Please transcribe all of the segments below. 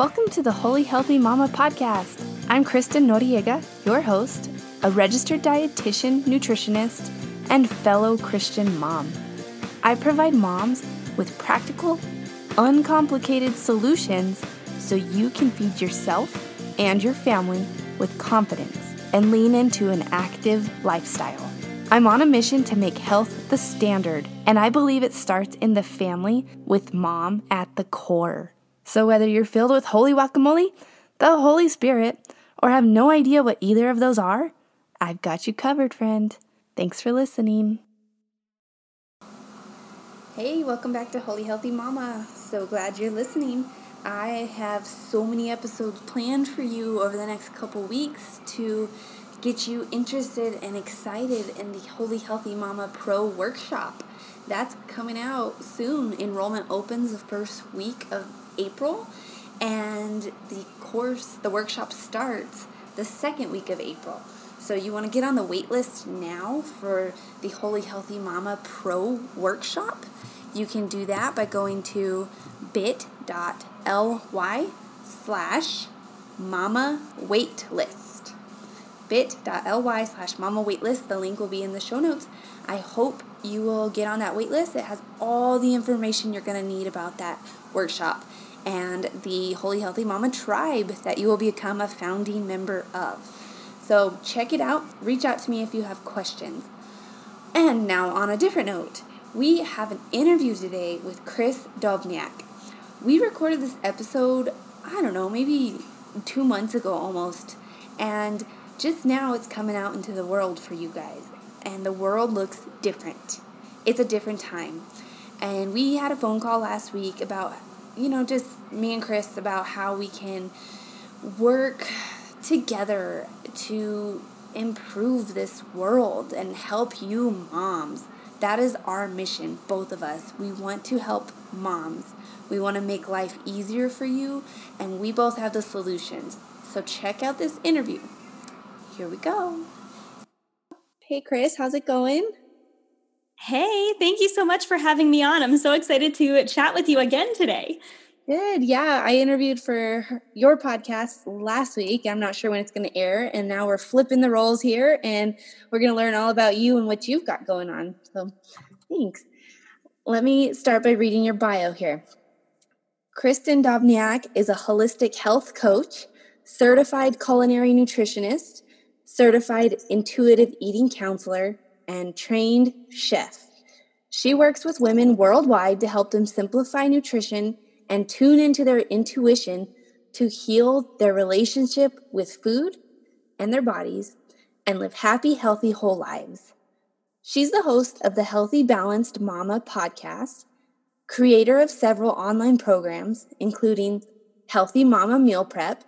Welcome to the Holy Healthy Mama podcast. I'm Kristen Noriega, your host, a registered dietitian, nutritionist, and fellow Christian mom. I provide moms with practical, uncomplicated solutions so you can feed yourself and your family with confidence and lean into an active lifestyle. I'm on a mission to make health the standard, and I believe it starts in the family with mom at the core. So, whether you're filled with holy guacamole, the Holy Spirit, or have no idea what either of those are, I've got you covered, friend. Thanks for listening. Hey, welcome back to Holy Healthy Mama. So glad you're listening. I have so many episodes planned for you over the next couple weeks to get you interested and excited in the Holy Healthy Mama Pro workshop. That's coming out soon. Enrollment opens the first week of April, and the course, the workshop starts the second week of April. So you want to get on the wait list now for the Holy Healthy Mama Pro workshop. You can do that by going to bit.ly slash mama waitlist. bit.ly slash mama waitlist. The link will be in the show notes. I hope you will get on that waitlist. It has all the information you're going to need about that workshop and the Holy Healthy Mama tribe that you will become a founding member of. So check it out. Reach out to me if you have questions. And now, on a different note, we have an interview today with Chris Dovniak. We recorded this episode, I don't know, maybe two months ago almost, and just now it's coming out into the world for you guys. And the world looks different. It's a different time. And we had a phone call last week about you know, just me and Chris about how we can work together to improve this world and help you moms. That is our mission, both of us. We want to help moms. We want to make life easier for you, and we both have the solutions. So check out this interview. Here we go. Hey, Chris, how's it going? Hey, thank you so much for having me on. I'm so excited to chat with you again today. Good. Yeah, I interviewed for your podcast last week. I'm not sure when it's going to air. And now we're flipping the roles here and we're going to learn all about you and what you've got going on. So thanks. Let me start by reading your bio here. Kristen Dovniak is a holistic health coach, certified culinary nutritionist, certified intuitive eating counselor, and trained chef. She works with women worldwide to help them simplify nutrition and tune into their intuition to heal their relationship with food and their bodies and live happy, healthy, whole lives. She's the host of the Healthy Balanced Mama podcast, creator of several online programs, including Healthy Mama Meal Prep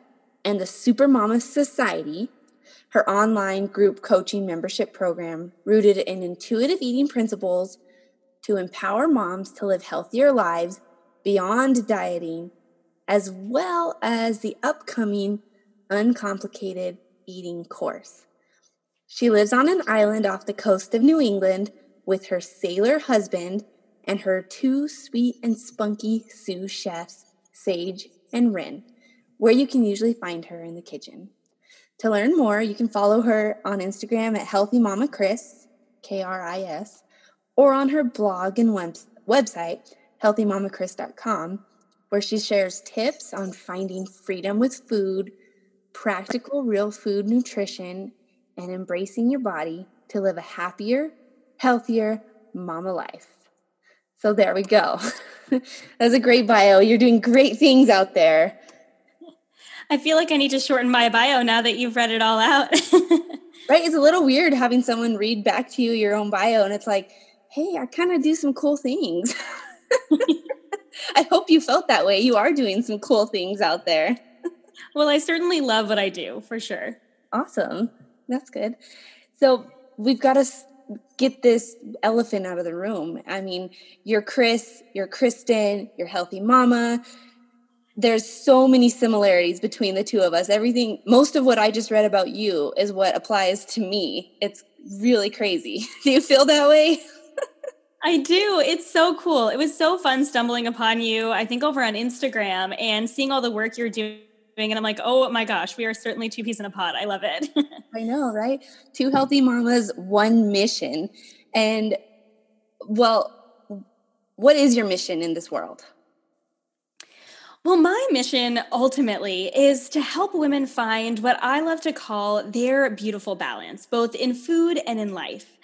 and the Super Mama Society, her online group coaching membership program rooted in intuitive eating principles to empower moms to live healthier lives beyond dieting, as well as the upcoming uncomplicated eating course. She lives on an island off the coast of New England with her sailor husband and her two sweet and spunky sous chefs, Sage and Rin, where you can usually find her in the kitchen. To learn more, you can follow her on Instagram at Healthy Mama Kris, K R I S, or on her blog and web- website, healthymamakris.com, where she shares tips on finding freedom with food, practical real food nutrition, and embracing your body to live a happier, healthier mama life. So there we go. That's a great bio. You're doing great things out there. I feel like I need to shorten my bio now that you've read it all out. right? It's a little weird having someone read back to you your own bio and it's like, hey, I kind of do some cool things. I hope you felt that way. You are doing some cool things out there. well, I certainly love what I do for sure. Awesome. That's good. So we've got to get this elephant out of the room. I mean, you're Chris, you're Kristen, you're healthy mama, there's so many similarities between the two of us. Everything, most of what I just read about you is what applies to me. It's really crazy. Do you feel that way? I do. It's so cool. It was so fun stumbling upon you, I think, over on Instagram and seeing all the work you're doing. And I'm like, oh my gosh, we are certainly two peas in a pod. I love it. I know, right? Two healthy mamas, one mission. And well, what is your mission in this world? Well, my mission ultimately is to help women find what I love to call their beautiful balance, both in food and in life.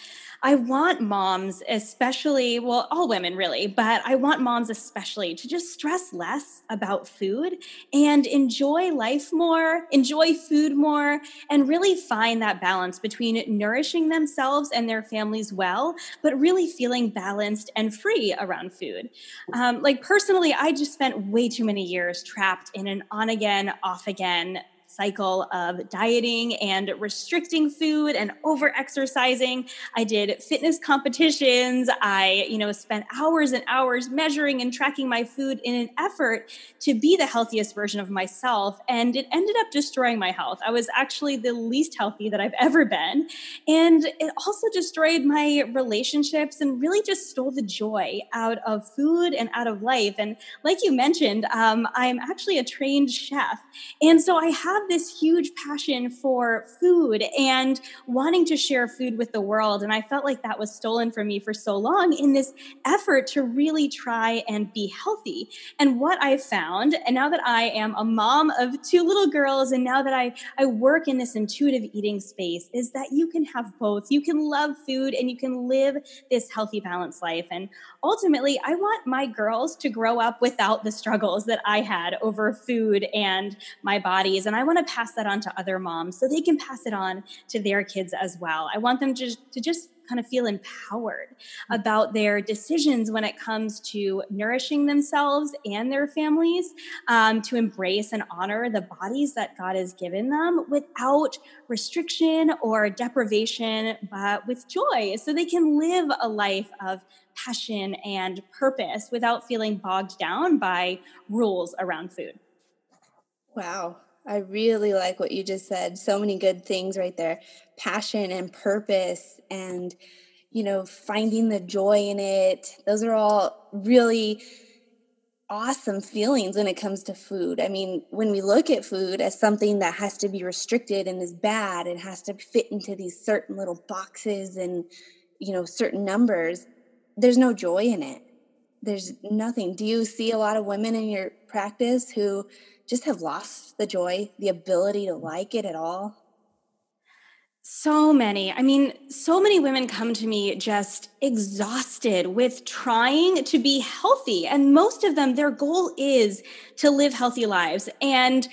I want moms, especially, well, all women really, but I want moms especially to just stress less about food and enjoy life more, enjoy food more, and really find that balance between nourishing themselves and their families well, but really feeling balanced and free around food. Um, like personally, I just spent way too many years trapped in an on again, off again cycle of dieting and restricting food and over exercising. I did fitness competitions. I, you know, spent hours and hours measuring and tracking my food in an effort to be the healthiest version of myself. And it ended up destroying my health. I was actually the least healthy that I've ever been. And it also destroyed my relationships and really just stole the joy out of food and out of life. And like you mentioned, um, I'm actually a trained chef. And so I have this huge passion for food and wanting to share food with the world. And I felt like that was stolen from me for so long in this effort to really try and be healthy. And what I found, and now that I am a mom of two little girls, and now that I, I work in this intuitive eating space, is that you can have both. You can love food and you can live this healthy, balanced life. And ultimately, I want my girls to grow up without the struggles that I had over food and my bodies. And I want to pass that on to other moms so they can pass it on to their kids as well. I want them to, to just kind of feel empowered about their decisions when it comes to nourishing themselves and their families, um, to embrace and honor the bodies that God has given them without restriction or deprivation, but with joy, so they can live a life of passion and purpose without feeling bogged down by rules around food. Wow. I really like what you just said. So many good things right there passion and purpose, and, you know, finding the joy in it. Those are all really awesome feelings when it comes to food. I mean, when we look at food as something that has to be restricted and is bad and has to fit into these certain little boxes and, you know, certain numbers, there's no joy in it. There's nothing. Do you see a lot of women in your practice who just have lost the joy, the ability to like it at all? So many. I mean, so many women come to me just exhausted with trying to be healthy. And most of them, their goal is to live healthy lives. And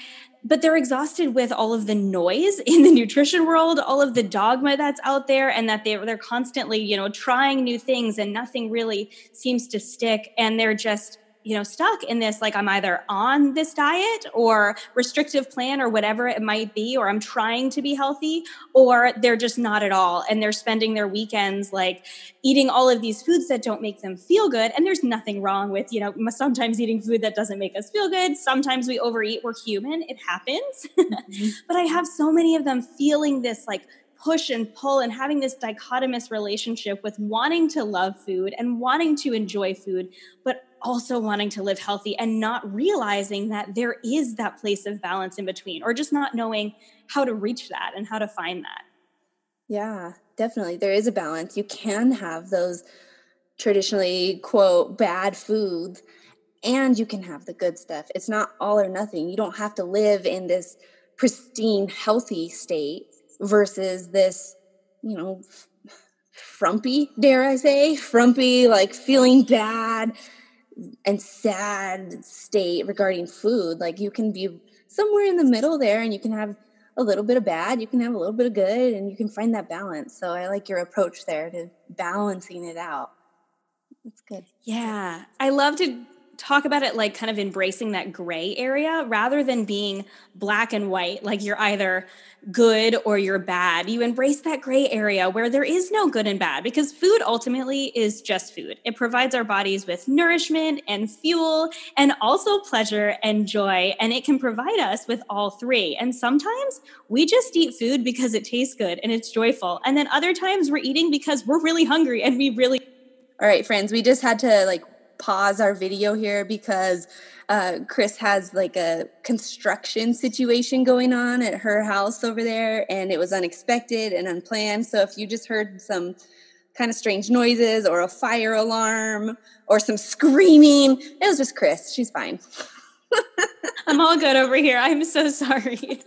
but they're exhausted with all of the noise in the nutrition world, all of the dogma that's out there, and that they're, they're constantly, you know, trying new things and nothing really seems to stick. And they're just you know stuck in this like i'm either on this diet or restrictive plan or whatever it might be or i'm trying to be healthy or they're just not at all and they're spending their weekends like eating all of these foods that don't make them feel good and there's nothing wrong with you know sometimes eating food that doesn't make us feel good sometimes we overeat we're human it happens mm-hmm. but i have so many of them feeling this like push and pull and having this dichotomous relationship with wanting to love food and wanting to enjoy food, but also wanting to live healthy and not realizing that there is that place of balance in between, or just not knowing how to reach that and how to find that. Yeah, definitely. There is a balance. You can have those traditionally, quote, bad foods, and you can have the good stuff. It's not all or nothing. You don't have to live in this pristine, healthy state versus this, you know, frumpy, dare I say, frumpy, like feeling bad and sad state regarding food. Like you can be somewhere in the middle there and you can have a little bit of bad, you can have a little bit of good, and you can find that balance. So I like your approach there to balancing it out. That's good. Yeah. I love to talk about it like kind of embracing that gray area rather than being black and white, like you're either good or you're bad. You embrace that gray area where there is no good and bad because food ultimately is just food. It provides our bodies with nourishment and fuel and also pleasure and joy. And it can provide us with all three. And sometimes we just eat food because it tastes good and it's joyful. And then other times we're eating because we're really hungry and we really All right, friends, we just had to like pause our video here because uh, Chris has like a construction situation going on at her house over there, and it was unexpected and unplanned. So if you just heard some kind of strange noises or a fire alarm or some screaming, it was just Chris. She's fine. I'm all good over here. I'm so sorry.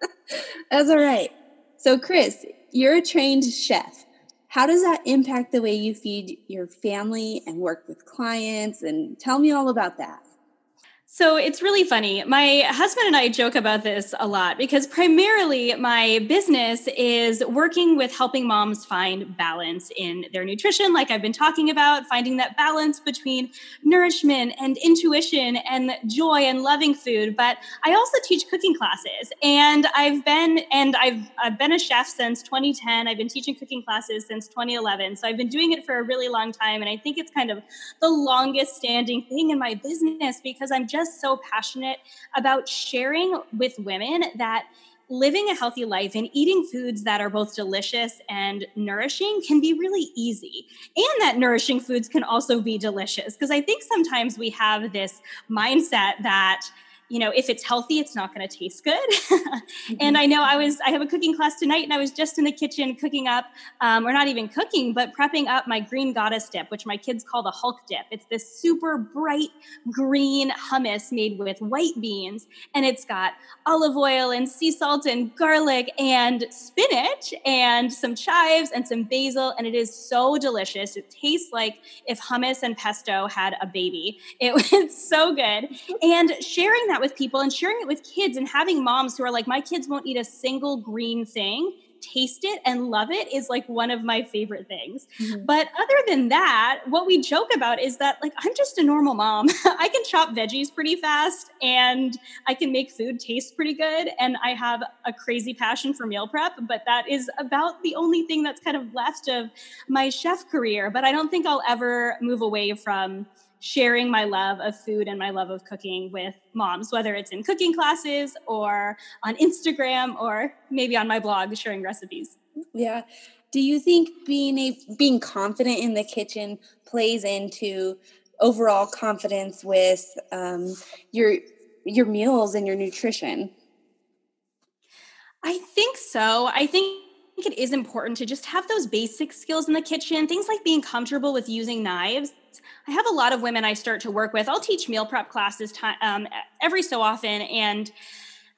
That's all right. So, Chris, you're a trained chef. How does that impact the way you feed your family and work with clients? And tell me all about that. So it's really funny. My husband and I joke about this a lot because primarily my business is working with helping moms find balance in their nutrition, like I've been talking about, finding that balance between nourishment and intuition and joy and loving food. But I also teach cooking classes, and I've been and I've I've been a chef since 2010. I've been teaching cooking classes since 2011. So I've been doing it for a really long time, and I think it's kind of the longest standing thing in my business because I'm just just so passionate about sharing with women that living a healthy life and eating foods that are both delicious and nourishing can be really easy. And that nourishing foods can also be delicious. Because I think sometimes we have this mindset that you know, if it's healthy, it's not going to taste good. mm-hmm. And I know I was, I have a cooking class tonight and I was just in the kitchen cooking up, um, or not even cooking, but prepping up my green goddess dip, which my kids call the Hulk dip. It's this super bright green hummus made with white beans. And it's got olive oil and sea salt and garlic and spinach and some chives and some basil. And it is so delicious. It tastes like if hummus and pesto had a baby. It was so good. And sharing that that with people and sharing it with kids and having moms who are like, my kids won't eat a single green thing taste it and love it is like one of my favorite things. Mm-hmm. But other than that, what we joke about is that like I'm just a normal mom. I can chop veggies pretty fast and I can make food taste pretty good and I have a crazy passion for meal prep, but that is about the only thing that's kind of left of my chef career, but I don't think I'll ever move away from sharing my love of food and my love of cooking with moms, whether it's in cooking classes or on Instagram or maybe on my blog sharing recipes. Yeah. Do you think being a being confident in the kitchen plays into overall confidence with um, your your meals and your nutrition? I think so. I think it is important to just have those basic skills in the kitchen, things like being comfortable with using knives I have a lot of women I start to work with. I'll teach meal prep classes um, every so often, and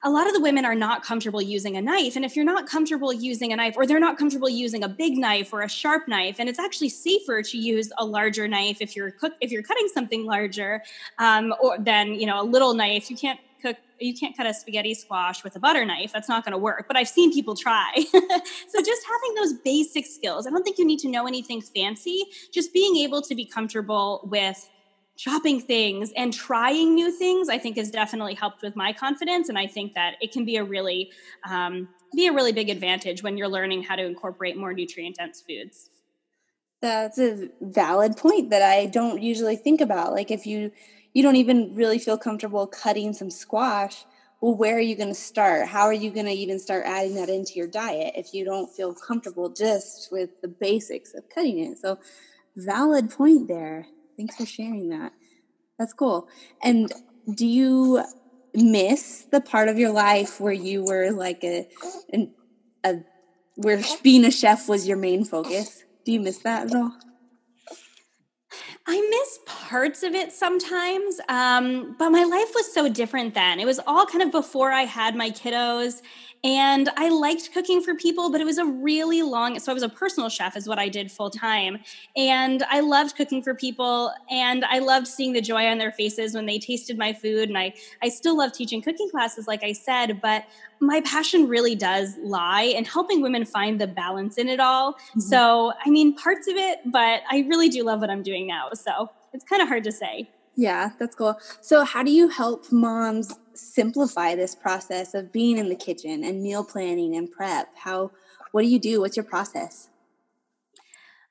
a lot of the women are not comfortable using a knife. And if you're not comfortable using a knife, or they're not comfortable using a big knife or a sharp knife, and it's actually safer to use a larger knife if you're cook if you're cutting something larger, um, or than you know a little knife. You can't cook you can't cut a spaghetti squash with a butter knife. That's not going to work but i've seen people try. So just having those basic skills i don't think you need to know anything fancy. Just being able to be comfortable with chopping things and trying new things i think has definitely helped with my confidence and i think that it can be a really um, be a really big advantage when you're learning how to incorporate more nutrient dense foods that's a valid point that i don't usually think about like if you you don't even really feel comfortable cutting some squash well where are you going to start? How are you going to even start adding that into your diet if you don't feel comfortable just with the basics of cutting it? So valid point there. Thanks for sharing that. That's cool. And do you miss the part of your life where you were like a, a, a where being a chef was your main focus do you miss that at all I miss parts of it sometimes, um, but my life was so different then. It was all kind of before I had my kiddos, and I liked cooking for people, but it was a really long. So I was a personal chef, is what I did full time, and I loved cooking for people, and I loved seeing the joy on their faces when they tasted my food. And I, I still love teaching cooking classes, like I said, but my passion really does lie in helping women find the balance in it all. Mm-hmm. So I mean, parts of it, but I really do love what I'm doing now. So it's kind of hard to say. Yeah, that's cool. So, how do you help moms simplify this process of being in the kitchen and meal planning and prep? How what do you do? What's your process?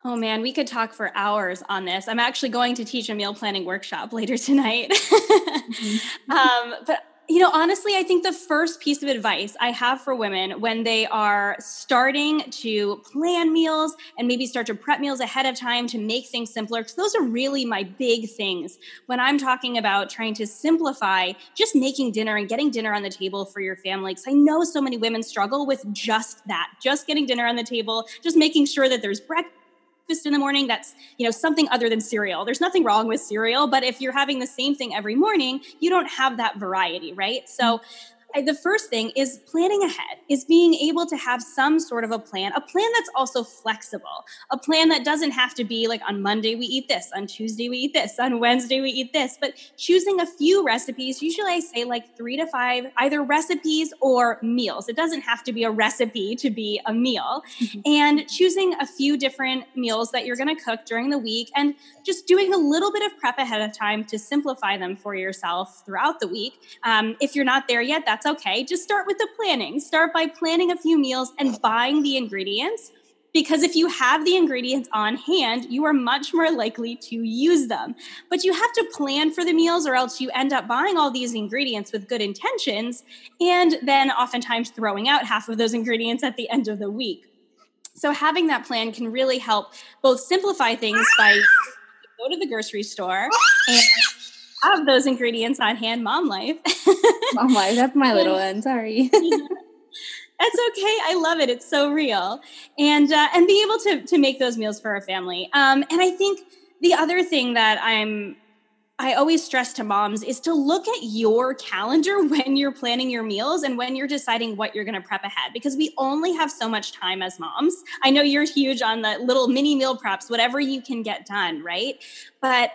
Oh man, we could talk for hours on this. I'm actually going to teach a meal planning workshop later tonight. mm-hmm. um, but you know, honestly, I think the first piece of advice I have for women when they are starting to plan meals and maybe start to prep meals ahead of time to make things simpler, because those are really my big things when I'm talking about trying to simplify just making dinner and getting dinner on the table for your family. Because I know so many women struggle with just that, just getting dinner on the table, just making sure that there's breakfast breakfast in the morning that's you know something other than cereal. There's nothing wrong with cereal but if you're having the same thing every morning you don't have that variety right? So the first thing is planning ahead, is being able to have some sort of a plan, a plan that's also flexible, a plan that doesn't have to be like on Monday we eat this, on Tuesday we eat this, on Wednesday we eat this, but choosing a few recipes. Usually I say like three to five, either recipes or meals. It doesn't have to be a recipe to be a meal. Mm-hmm. And choosing a few different meals that you're going to cook during the week and just doing a little bit of prep ahead of time to simplify them for yourself throughout the week. Um, if you're not there yet, that's okay. Just start with the planning. Start by planning a few meals and buying the ingredients. Because if you have the ingredients on hand, you are much more likely to use them. But you have to plan for the meals, or else you end up buying all these ingredients with good intentions and then oftentimes throwing out half of those ingredients at the end of the week. So, having that plan can really help both simplify things by go to the grocery store and have those ingredients on hand, mom life. mom life, that's my little one. Sorry. That's okay. I love it. It's so real, and uh, and be able to to make those meals for our family. Um, and I think the other thing that I'm I always stress to moms is to look at your calendar when you're planning your meals and when you're deciding what you're going to prep ahead because we only have so much time as moms. I know you're huge on the little mini meal preps, whatever you can get done, right? But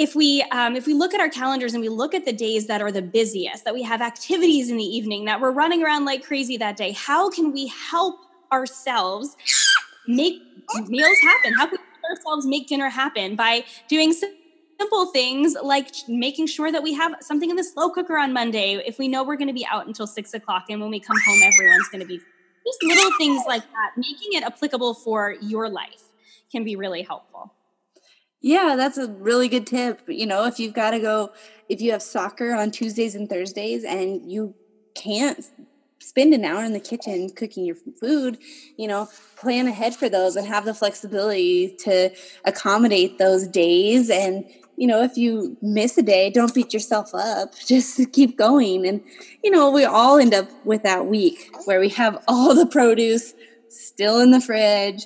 if we um, if we look at our calendars and we look at the days that are the busiest, that we have activities in the evening, that we're running around like crazy that day, how can we help ourselves make meals happen? How can we ourselves make dinner happen by doing simple things like making sure that we have something in the slow cooker on Monday if we know we're going to be out until six o'clock and when we come home, everyone's going to be just little things like that, making it applicable for your life can be really helpful. Yeah, that's a really good tip. You know, if you've got to go, if you have soccer on Tuesdays and Thursdays and you can't spend an hour in the kitchen cooking your food, you know, plan ahead for those and have the flexibility to accommodate those days and you know, if you miss a day, don't beat yourself up. Just keep going. And, you know, we all end up with that week where we have all the produce still in the fridge.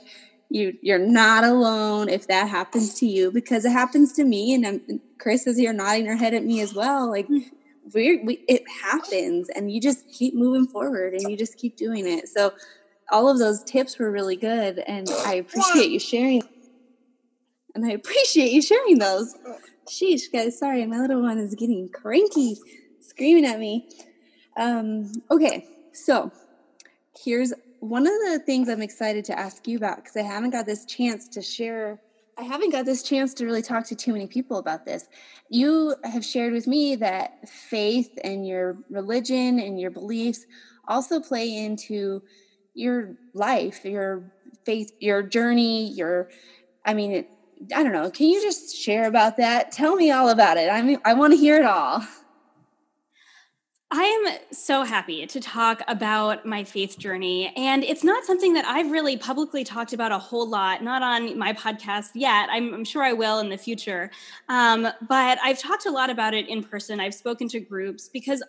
You, you're not alone if that happens to you because it happens to me. And Chris is here nodding her head at me as well. Like, we we, it happens and you just keep moving forward and you just keep doing it. So, all of those tips were really good. And I appreciate you sharing and I appreciate you sharing those. Sheesh, guys, sorry, my little one is getting cranky, screaming at me. Um, okay, so here's one of the things I'm excited to ask you about because I haven't got this chance to share. I haven't got this chance to really talk to too many people about this. You have shared with me that faith and your religion and your beliefs also play into your life, your faith, your journey, your I mean, I don't know. Can you just share about that? Tell me all about it. I mean, I want to hear it all. I am so happy to talk about my faith journey. And it's not something that I've really publicly talked about a whole lot, not on my podcast yet. I'm, I'm sure I will in the future. Um, but I've talked a lot about it in person. I've spoken to groups because,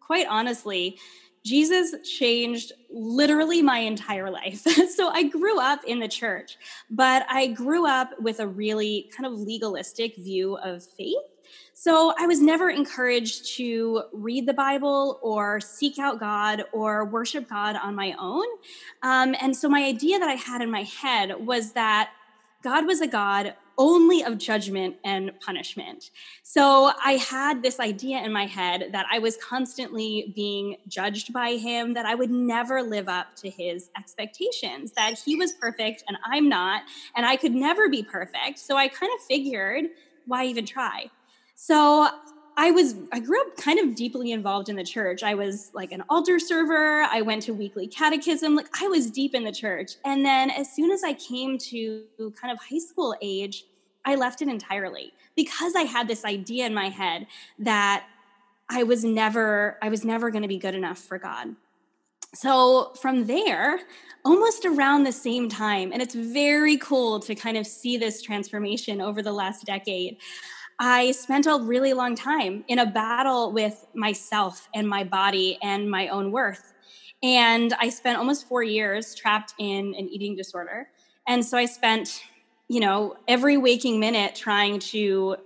quite honestly, Jesus changed literally my entire life. so I grew up in the church, but I grew up with a really kind of legalistic view of faith. So I was never encouraged to read the Bible or seek out God or worship God on my own. Um, and so my idea that I had in my head was that God was a God only of judgment and punishment. So I had this idea in my head that I was constantly being judged by him, that I would never live up to his expectations, that he was perfect and I'm not, and I could never be perfect. So I kind of figured, why even try? So I was I grew up kind of deeply involved in the church. I was like an altar server. I went to weekly catechism. Like I was deep in the church. And then as soon as I came to kind of high school age, I left it entirely because I had this idea in my head that I was never I was never going to be good enough for God. So from there, almost around the same time, and it's very cool to kind of see this transformation over the last decade. I spent a really long time in a battle with myself and my body and my own worth. And I spent almost four years trapped in an eating disorder. And so I spent, you know, every waking minute trying to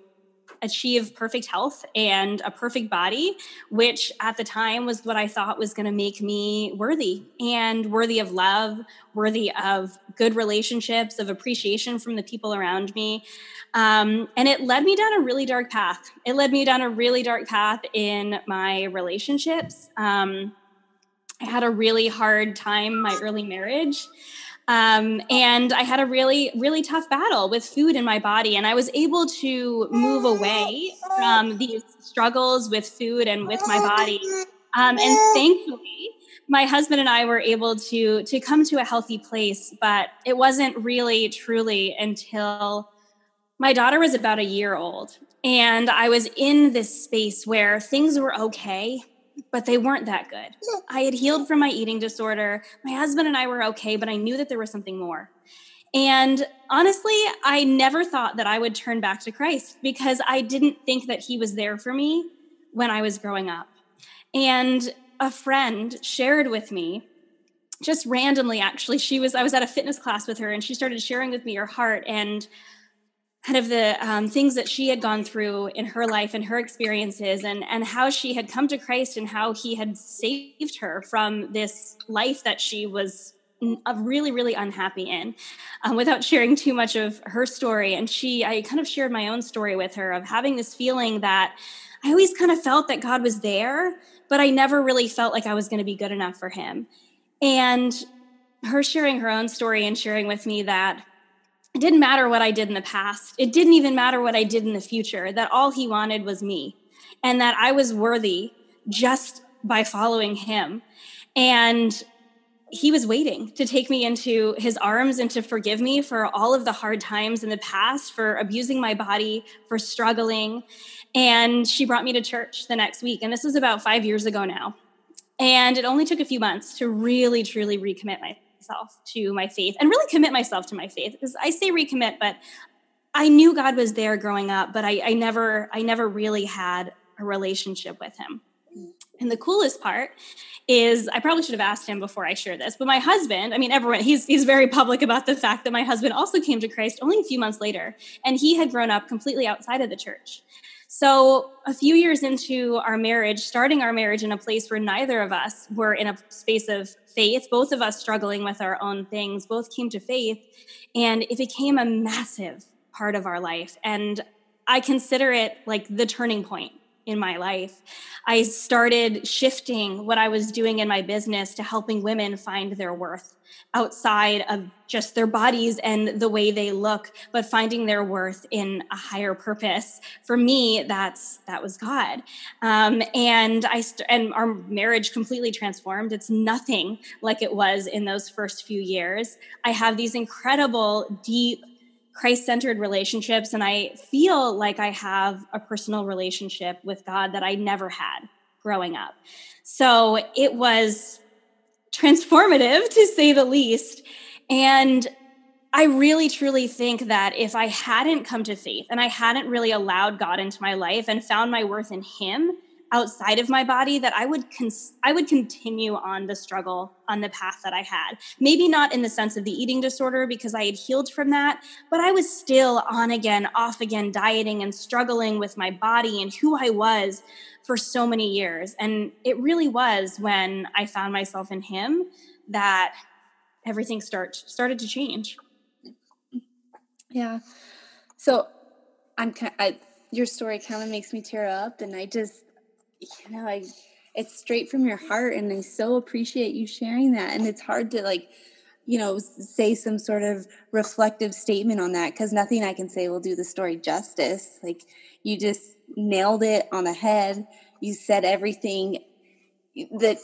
achieve perfect health and a perfect body, which at the time was what I thought was going to make me worthy and worthy of love, worthy of good relationships, of appreciation from the people around me. Um, and it led me down a really dark path. It led me down a really dark path in my relationships. Um, I had a really hard time my early marriage. Um, and I had a really, really tough battle with food in my body. And I was able to move away from these struggles with food and with my body. Um, and thankfully, my husband and I were able to to come to a healthy place, but it wasn't really truly until my daughter was about a year old and I was in this space where things were okay, but they weren't that good. I had healed from my eating disorder. My husband and I were okay, but I knew that there was something more. And honestly, I never thought that I would turn back to Christ because I didn't think that He was there for me when I was growing up. And a friend shared with me just randomly actually she was i was at a fitness class with her and she started sharing with me her heart and kind of the um, things that she had gone through in her life and her experiences and and how she had come to christ and how he had saved her from this life that she was really really unhappy in um, without sharing too much of her story. And she i kind of shared my own story with her of having this feeling that i always kind of felt that god was there but i never really felt like i was going to be good enough for him. And her sharing her own story and sharing with me that it didn't matter what I did in the past. It didn't even matter what I did in the future, that all he wanted was me and that I was worthy just by following him. And he was waiting to take me into his arms and to forgive me for all of the hard times in the past, for abusing my body, for struggling. And she brought me to church the next week. And this was about five years ago now. And it only took a few months to really, truly recommit my, myself to my faith and really commit myself to my faith because I say recommit, but I knew God was there growing up, but I, I never I never really had a relationship with him. And the coolest part is I probably should have asked him before I share this, but my husband, I mean everyone, he's he's very public about the fact that my husband also came to Christ only a few months later and he had grown up completely outside of the church. So, a few years into our marriage, starting our marriage in a place where neither of us were in a space of faith, both of us struggling with our own things, both came to faith, and it became a massive part of our life. And I consider it like the turning point in my life. I started shifting what I was doing in my business to helping women find their worth outside of just their bodies and the way they look, but finding their worth in a higher purpose. For me, that's that was God, um, and I st- and our marriage completely transformed. It's nothing like it was in those first few years. I have these incredible, deep Christ centered relationships. And I feel like I have a personal relationship with God that I never had growing up. So it was transformative to say the least. And I really truly think that if I hadn't come to faith and I hadn't really allowed God into my life and found my worth in Him, outside of my body that I would cons- I would continue on the struggle on the path that I had. Maybe not in the sense of the eating disorder because I had healed from that, but I was still on again, off again, dieting and struggling with my body and who I was for so many years. And it really was when I found myself in him that everything start started to change. Yeah. So I'm I, your story kind of makes me tear up and I just you know, I it's straight from your heart and I so appreciate you sharing that. And it's hard to like, you know, say some sort of reflective statement on that because nothing I can say will do the story justice. Like you just nailed it on the head. You said everything that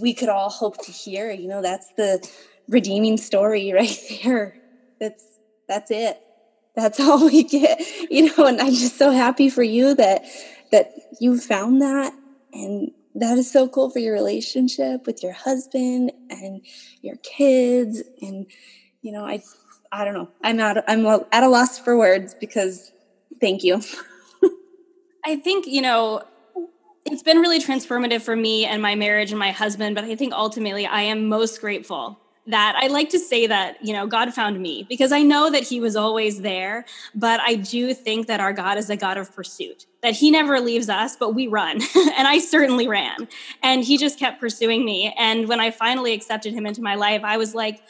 we could all hope to hear. You know, that's the redeeming story right there. That's that's it. That's all we get. You know, and I'm just so happy for you that that you found that And that is so cool for your relationship with your husband and your kids. And, you know, I, I don't know. I'm out, I'm at a loss for words because thank you. I think, you know, it's been really transformative for me and my marriage and my husband, but I think ultimately I am most grateful that I like to say that, you know, God found me because I know that He was always there, but I do think that our God is a God of pursuit, that He never leaves us, but we run. and I certainly ran. And He just kept pursuing me. And when I finally accepted Him into my life, I was like,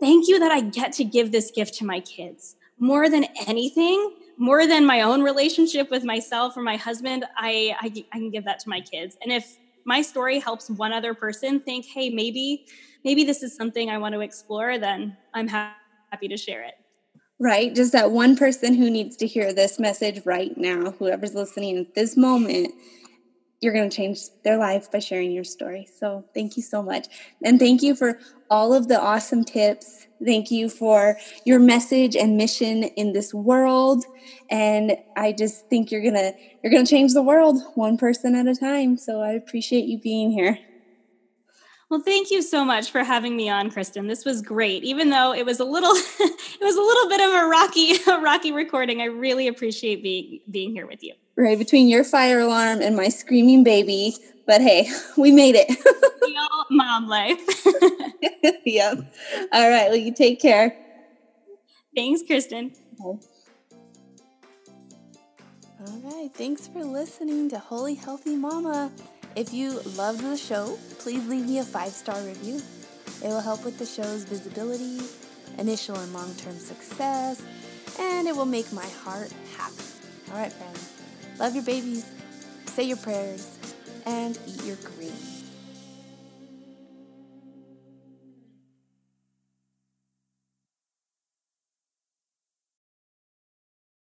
thank you that I get to give this gift to my kids. More than anything, more than my own relationship with myself or my husband, I, I, I can give that to my kids. And if my story helps one other person think, hey, maybe maybe this is something I want to explore, then I'm happy to share it. Right. Just that one person who needs to hear this message right now, whoever's listening at this moment, you're going to change their life by sharing your story. So thank you so much. And thank you for all of the awesome tips. Thank you for your message and mission in this world. And I just think you're going to you're going to change the world one person at a time. So I appreciate you being here. Well, thank you so much for having me on, Kristen. This was great. Even though it was a little it was a little bit of a rocky a rocky recording, I really appreciate being being here with you. Right between your fire alarm and my screaming baby, but hey, we made it. Real mom life. yep. All right. Well, you take care. Thanks, Kristen. All right. Thanks for listening to Holy Healthy Mama. If you loved the show, please leave me a five star review. It will help with the show's visibility, initial and long term success, and it will make my heart happy. All right, friends. Love your babies, say your prayers, and eat your greens.